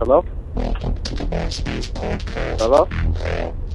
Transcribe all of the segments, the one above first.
Hello? Hello?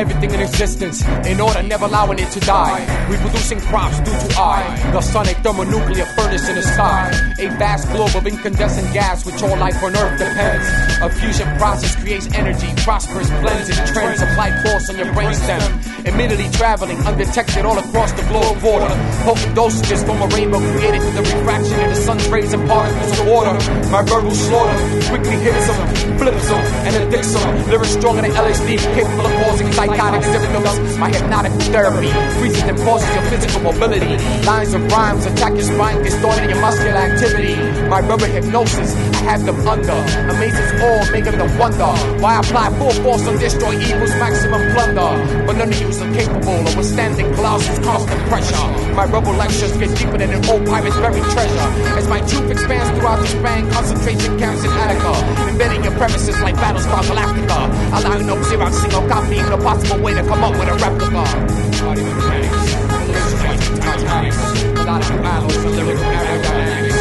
everything in existence in order, never allowing it to die. Reproducing crops due to I, the sonic thermonuclear furnace in the sky. A vast globe of incandescent gas, which all life on Earth depends. A fusion process creates energy, prosperous blends and trends, applied force on your brainstem. Immediately traveling undetected all across the globe border. Potent dosages from a rainbow created through the refraction of the sun's rays and particles of water. My verbal slaughter quickly hits them, flips them, and addicts them. Lyrics stronger than LSD, capable of causing psychotic symptoms. My hypnotic therapy freezes and pauses your physical mobility. Lines of rhymes attack your spine, distorting your muscular activity. My rubber hypnosis, I have them under. Amazes all, making them wonder. Why apply full force and destroy evil's maximum plunder? But none of you are capable of withstanding Colossus' constant pressure. My rebel lectures get deeper than an old pirate's buried treasure. As my truth expands throughout the span, concentration camps in Attica. Embedding your premises like Battlestar Galactica. Allowing no zero single copy, no possible way to come up with a replica. Body mechanics, collisions like Titanics. Melodic lyrical aerodynamics.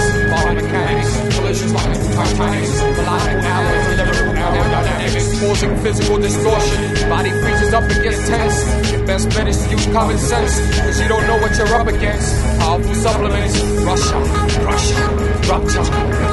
Mechanics, collisions like and aerodynamics. Causing physical distortion. Body freezes up and gets tense. Your best bet is to use common sense. Cause you don't know what you're up against. Powerful supplements. Russia, Russia, rupture,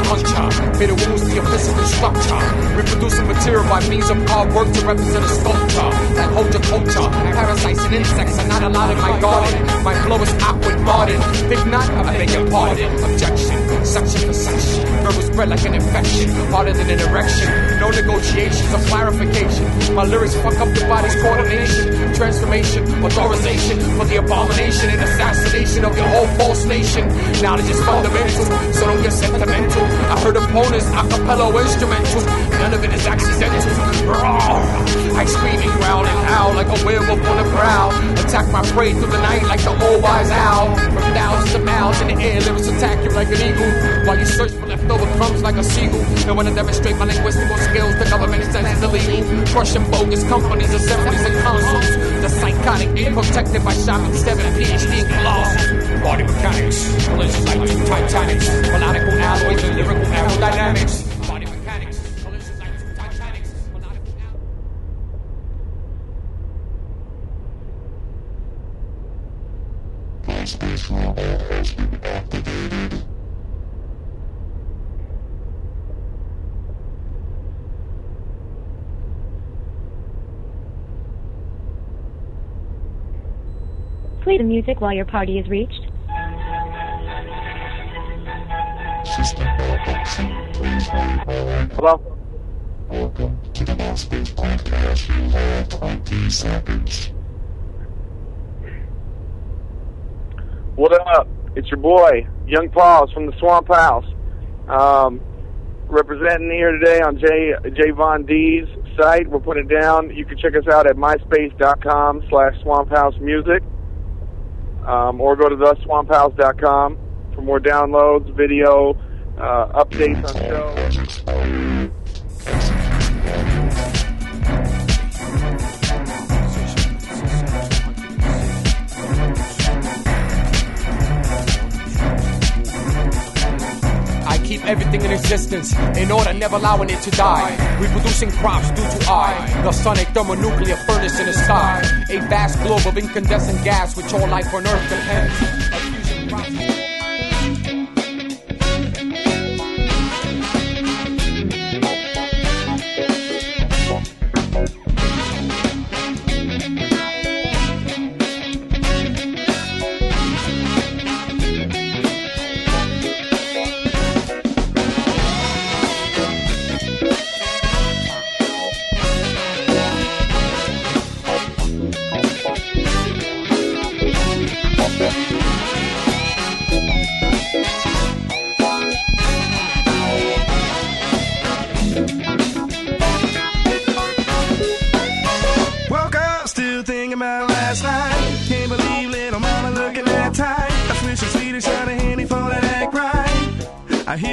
puncture. Bitter wounds to your physical structure. Reproducing material by means of hard work to represent a sculpture. That hold your culture. Parasites and insects are not allowed in my garden. My flow is awkward, modern. Think not, I beg your pardon. Objection, section for section. Verbal spread like an infection. Harder than an erection. No negotiations or clarification. My lyrics fuck up the body's coordination. Transformation, authorization for the abomination and assassination of your whole false nation. Knowledge is fundamental, so don't get. I heard opponents a instrumental. None of it is accidental. Roar. I scream and growl and howl like a werewolf on the prowl. Attack my prey through the night like the old wise owl. From thousands of miles in the air, lyrics attack you like an eagle. While you search for leftover crumbs like a seagull. And when I demonstrate my linguistical skills, the government says it's illegal. Crushing bogus companies, assemblies, and councils. The psychotic ain't protected by shaman seven PhD colossus. Body mechanics, collisions like two Titanics. Play the music while your party is reached. Hello? Welcome to the MySpace broadcast. You have 20 seconds. What up? It's your boy, Young Paws from the Swamp House. Um, representing here today on J J Von D's site. We're putting it down. You can check us out at myspace.com slash swamphousemusic. Um, or go to theswamphouse.com for more downloads, video, uh, updates on shows. I keep everything in existence in order never allowing it to die. Reproducing crops due to I, the sonic thermonuclear furnace in the sky. A vast globe of incandescent gas which all life on Earth depends.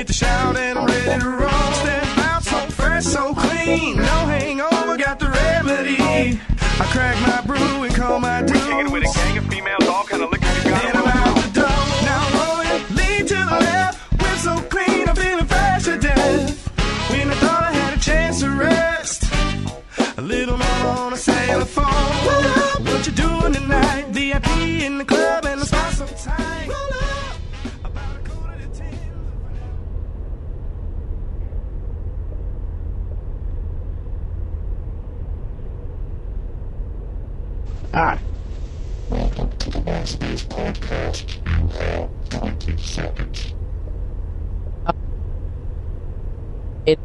Hit the shout and I'm ready to roll. Step out so fresh, so clean. No hangover, got the remedy. I crack my brew and call my dudes. with a gang of females, Ah. Welcome to the Podcast. You have 20 seconds. Uh, it's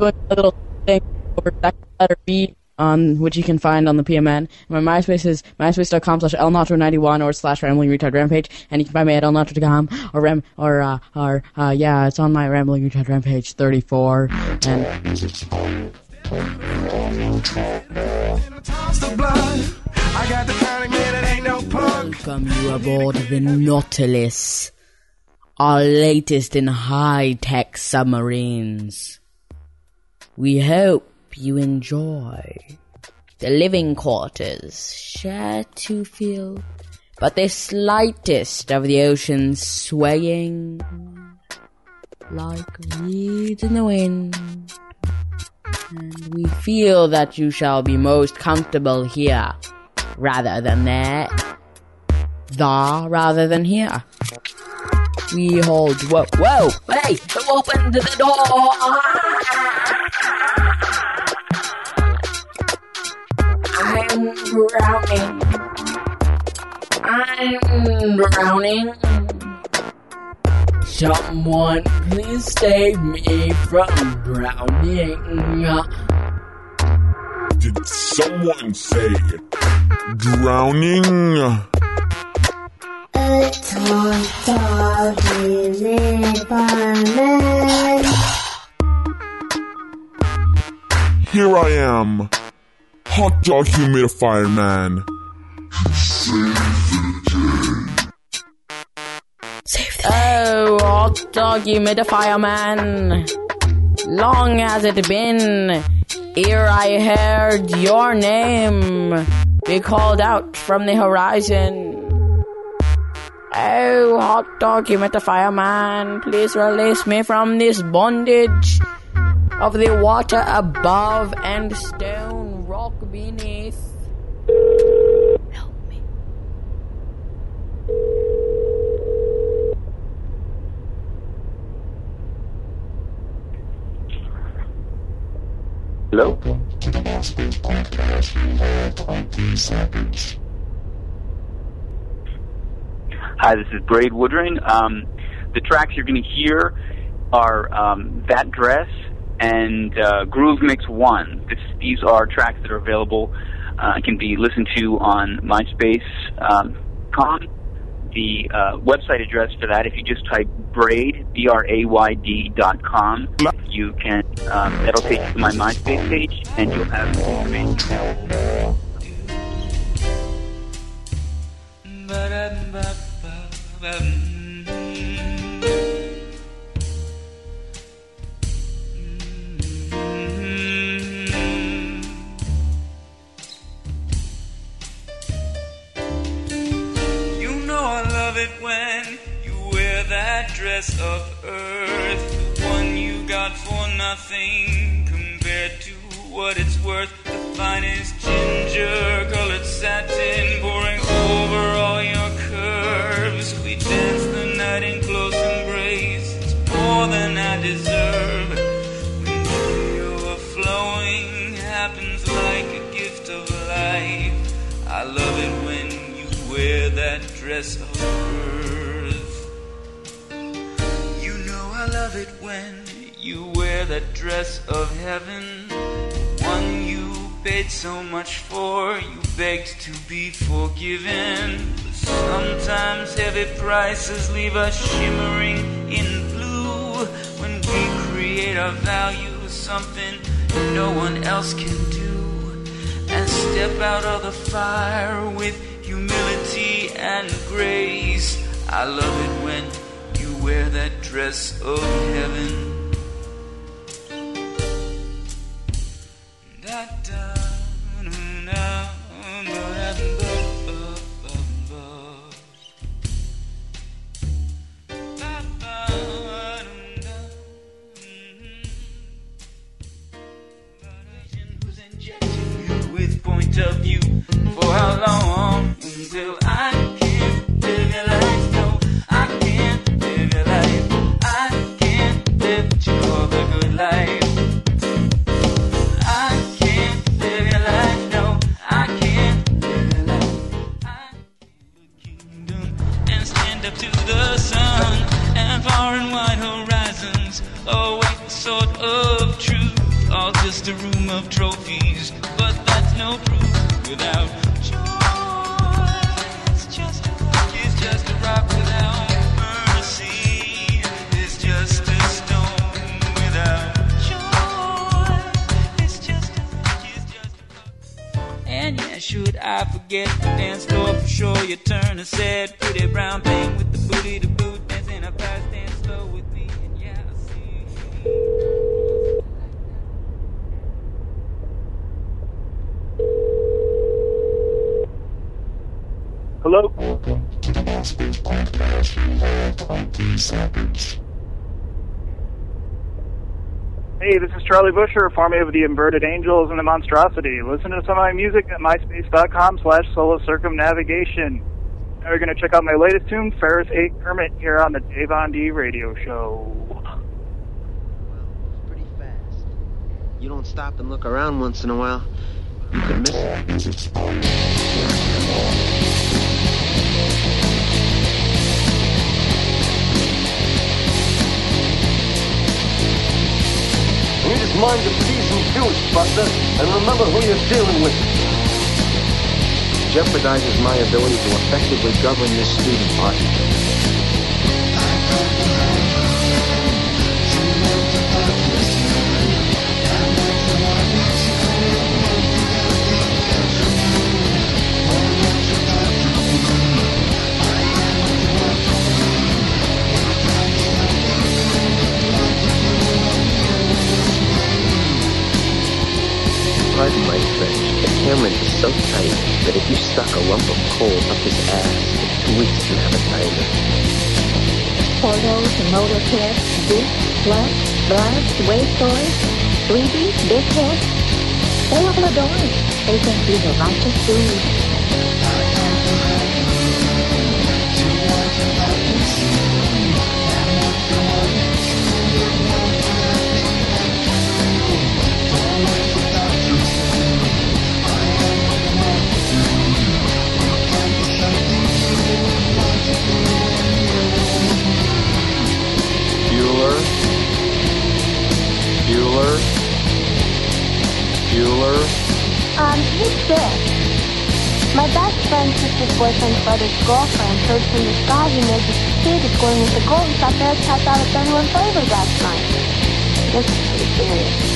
a little thing over that letter B on which you can find on the PMN. My MySpace is myspace.com slash elnato91 or slash rambling retard rampage, and you can find me at elnato.com or ram or uh, or uh, yeah, it's on my rambling retard rampage 34 and. Welcome you aboard the Nautilus, our latest in high-tech submarines. We hope you enjoy the living quarters. Share to feel but the slightest of the ocean swaying like reeds in the wind. And we feel that you shall be most comfortable here rather than there. The rather than here. We hold. Whoa, whoa, hey, opened the door? I'm drowning. I'm drowning. Someone please save me from drowning. Did someone say drowning? A tall, tall, man. Here I am, hot dog humidifier man. Oh, dog humidifier man. Long has it been ere I heard your name be called out from the horizon. Oh, hot dog humidifier man, please release me from this bondage of the water above and stone rock beneath. Help me. Hello? Hi, this is Brayd Woodring. Um, the tracks you're going to hear are um, That Dress and uh, Groove Mix 1. This, these are tracks that are available, uh, can be listened to on MySpace.com. Um, the uh, website address for that, if you just type Brayd, B-R-A-Y-D dot com, you can, um, that'll take you to my MySpace page, and you'll have information. You dress of earth, the one you got for nothing compared to what it's worth. The finest ginger colored satin pouring over all your curves. We dance the night in close embrace. It's more than I deserve. We know you're flowing happens like a gift of life. I love it when you wear that dress of earth. Love it when you wear that dress of heaven. One you paid so much for, you begged to be forgiven. Sometimes heavy prices leave us shimmering in blue when we create our value, something no one else can do. And step out of the fire with humility and grace. I love it when wear that dress of heaven. Up to the sun and far and wide horizons await sort of truth. All just a room of trophies, but that's no proof without joy. It's just a rock, without mercy. It's just a stone without joy. And yeah, should I forget the dance floor for sure? You turn a sad, pretty brown thing with the booty to boot, dancing a fast dance slow with me. And yeah, I see. Hello? Hey, this is Charlie Busher, formerly of the Inverted Angels and the Monstrosity. Listen to some of my music at myspace.com slash solo circumnavigation. Now we're going to check out my latest tune, Ferris 8 Hermit, here on the Dave on D radio show. Well, pretty fast. You don't stop and look around once in a while, you could miss it. You just mind your P's and Q's, Buster, and remember who you're dealing with. Jeopardizes my ability to effectively govern this student body. Pardon my French, the Cameron is so tight that if you stuck a lump of coal up his ass, in two weeks you have a motorcades, discs, plugs, drives, wave toys, 3D, big hits. They all adore it. They think he's a righteous dude. Brother's girlfriend heard from the sky he made this kid going with the gold. He Ferris passed out at 31 flavors last night. This is serious.